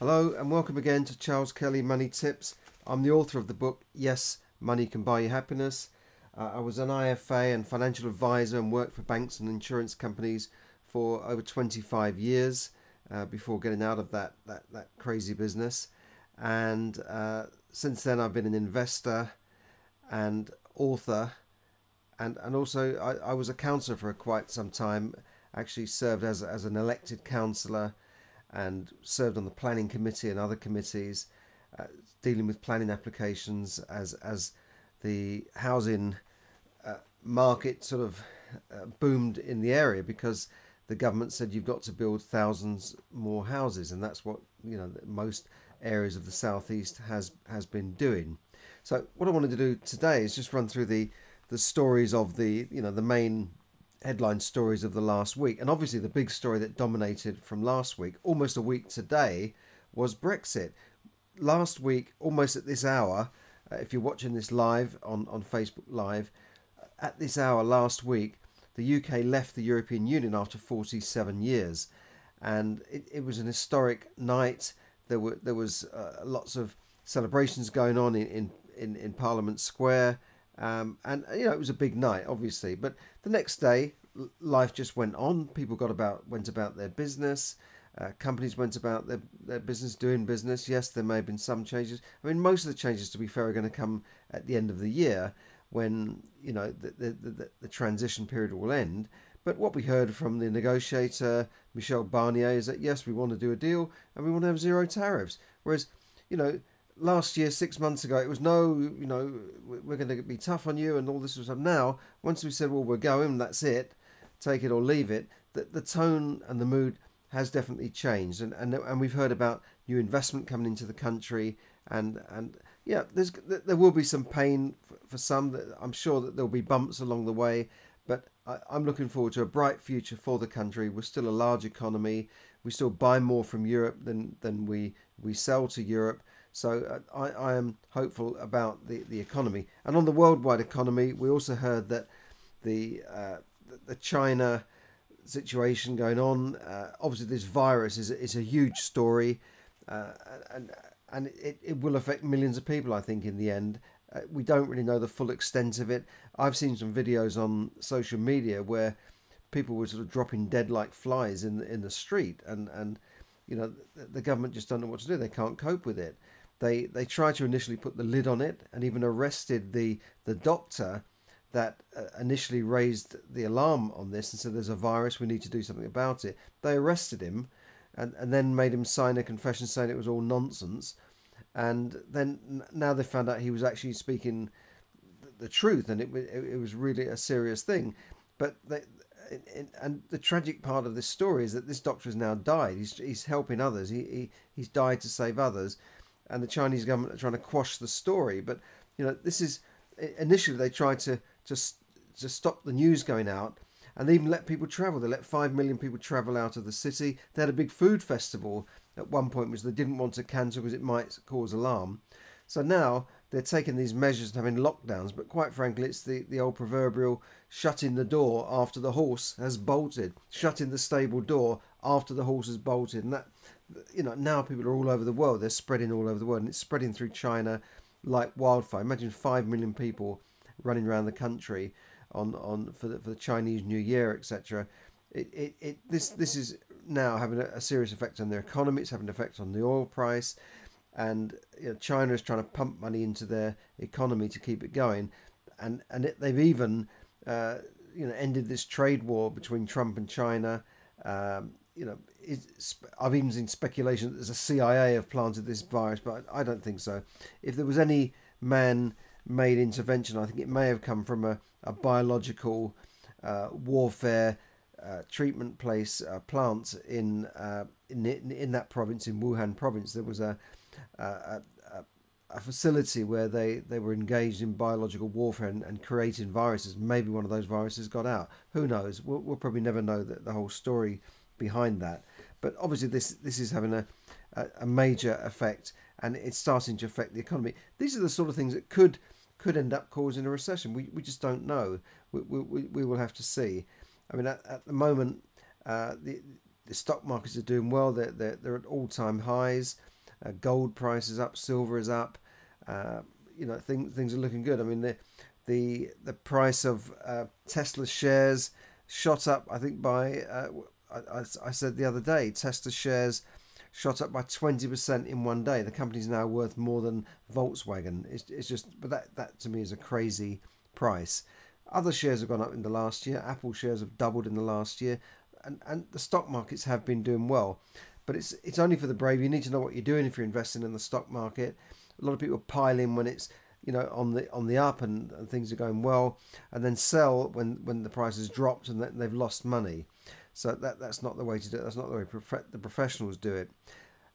Hello and welcome again to Charles Kelly Money Tips. I'm the author of the book Yes, Money Can Buy You Happiness. Uh, I was an IFA and financial advisor and worked for banks and insurance companies for over 25 years uh, before getting out of that, that, that crazy business. And uh, since then, I've been an investor and author. And, and also, I, I was a councillor for quite some time, actually served as, as an elected councillor and served on the planning committee and other committees uh, dealing with planning applications as as the housing uh, market sort of uh, boomed in the area because the government said you've got to build thousands more houses and that's what you know most areas of the southeast has has been doing. So what i wanted to do today is just run through the the stories of the you know the main headline stories of the last week. And obviously, the big story that dominated from last week, almost a week today, was Brexit. Last week, almost at this hour, uh, if you're watching this live on, on Facebook Live, at this hour last week, the UK left the European Union after 47 years. And it, it was an historic night. There were there was uh, lots of celebrations going on in, in, in, in Parliament Square. Um, and you know it was a big night, obviously. But the next day, life just went on. People got about went about their business. Uh, companies went about their, their business doing business. Yes, there may have been some changes. I mean, most of the changes, to be fair, are going to come at the end of the year when you know the the, the, the transition period will end. But what we heard from the negotiator Michel Barnier is that yes, we want to do a deal and we want to have zero tariffs. Whereas, you know, last year, six months ago, it was no, you know, we're going to be tough on you and all this stuff. Now, once we said, well, we're going, that's it, take it or leave it, the, the tone and the mood has definitely changed. And, and, and we've heard about new investment coming into the country. And, and yeah, there's, there will be some pain for, for some. I'm sure that there'll be bumps along the way. But I, I'm looking forward to a bright future for the country. We're still a large economy. We still buy more from Europe than, than we, we sell to Europe. So uh, I, I am hopeful about the, the economy. And on the worldwide economy, we also heard that the uh, the China situation going on. Uh, obviously, this virus is is a huge story, uh, and and it, it will affect millions of people. I think in the end, uh, we don't really know the full extent of it. I've seen some videos on social media where people were sort of dropping dead like flies in in the street, and and you know the, the government just don't know what to do. They can't cope with it. They they tried to initially put the lid on it and even arrested the the doctor that uh, initially raised the alarm on this and said there's a virus we need to do something about it. They arrested him and and then made him sign a confession saying it was all nonsense. And then now they found out he was actually speaking the truth and it it, was really a serious thing. But they, and the tragic part of this story is that this doctor has now died. He's, he's helping others. He, he he's died to save others and the Chinese government are trying to quash the story. But you know, this is initially they tried to just to stop the news going out, and they even let people travel. They let five million people travel out of the city. They had a big food festival at one point, which they didn't want to cancel because it might cause alarm. So now they're taking these measures and having lockdowns, but quite frankly, it's the, the old proverbial shutting the door after the horse has bolted, shutting the stable door after the horse has bolted. And that you know, now people are all over the world. They're spreading all over the world, and it's spreading through China like wildfire. Imagine five million people running around the country on on for the, for the Chinese New Year, etc. It, it, it this this is now having a, a, serious effect on their economy. It's having an effect on the oil price, and you know, China is trying to pump money into their economy to keep it going, and and it, they've even uh, you know ended this trade war between Trump and China. Um, you know, I've even seen speculation that there's a CIA have planted this virus, but I don't think so. If there was any man-made intervention, I think it may have come from a, a biological uh, warfare uh, treatment place uh, plant in, uh, in in that province in Wuhan province. There was a a, a, a facility where they, they were engaged in biological warfare and, and creating viruses. Maybe one of those viruses got out. Who knows? We'll, we'll probably never know the, the whole story behind that. But obviously, this this is having a, a, major effect, and it's starting to affect the economy. These are the sort of things that could could end up causing a recession. We, we just don't know. We, we, we will have to see. I mean, at, at the moment, uh, the the stock markets are doing well. They're they're, they're at all time highs. Uh, gold price is up. Silver is up. Uh, you know things things are looking good. I mean the the the price of uh, Tesla shares shot up. I think by I, I said the other day Tesla shares shot up by 20% in one day. The company's now worth more than Volkswagen. It's, it's just, but that, that to me is a crazy price. Other shares have gone up in the last year. Apple shares have doubled in the last year, and, and the stock markets have been doing well. But it's it's only for the brave. You need to know what you're doing if you're investing in the stock market. A lot of people pile in when it's you know on the on the up and, and things are going well, and then sell when when the price has dropped and they've lost money. So that that's not the way to do it. That's not the way prof- the professionals do it.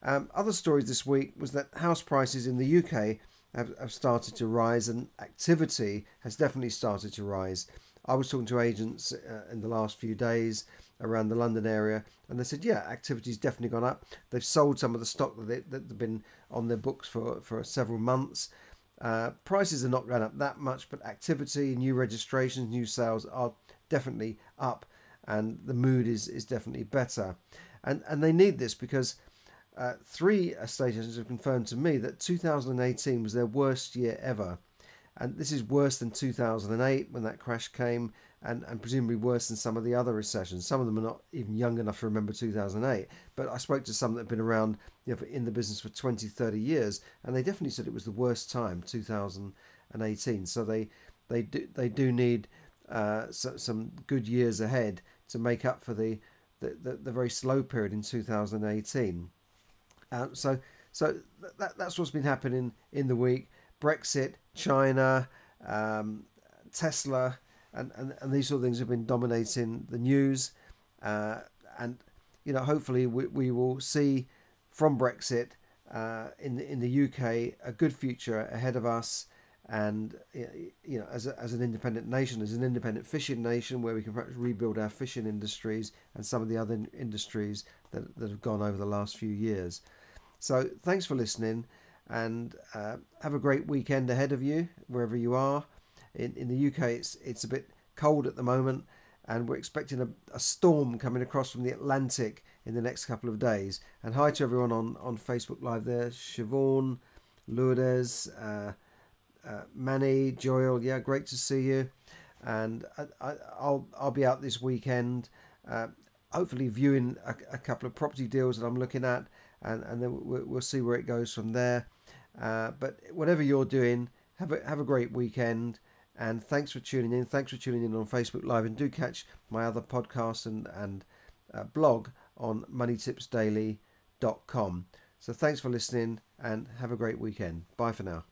Um, other stories this week was that house prices in the UK have, have started to rise and activity has definitely started to rise. I was talking to agents uh, in the last few days around the London area, and they said, yeah, activity's definitely gone up. They've sold some of the stock that, they, that have been on their books for, for several months. Uh, prices are not going up that much, but activity, new registrations, new sales are definitely up and the mood is, is definitely better. And, and they need this because uh, three estate agents have confirmed to me that 2018 was their worst year ever. And this is worse than 2008 when that crash came, and, and presumably worse than some of the other recessions. Some of them are not even young enough to remember 2008. But I spoke to some that have been around you know, in the business for 20, 30 years, and they definitely said it was the worst time, 2018. So they, they, do, they do need uh, so, some good years ahead to make up for the, the, the, the very slow period in 2018. Uh, so so that, that's what's been happening in the week. Brexit, China, um, Tesla, and, and, and these sort of things have been dominating the news. Uh, and, you know, hopefully we, we will see from Brexit uh, in, in the UK a good future ahead of us and you know as, a, as an independent nation as an independent fishing nation where we can perhaps rebuild our fishing industries and some of the other industries that, that have gone over the last few years. So thanks for listening and uh, have a great weekend ahead of you wherever you are. In, in the uk it's, it's a bit cold at the moment and we're expecting a, a storm coming across from the atlantic in the next couple of days. And hi to everyone on, on facebook live there siobhan lourdes uh, Manny, Joel, yeah, great to see you. And I, will I'll be out this weekend, uh, hopefully viewing a, a, couple of property deals that I'm looking at, and, and then we'll, we'll see where it goes from there. Uh, but whatever you're doing, have a, have a great weekend. And thanks for tuning in. Thanks for tuning in on Facebook Live. And do catch my other podcast and, and uh, blog on moneytipsdaily.com. So thanks for listening and have a great weekend. Bye for now.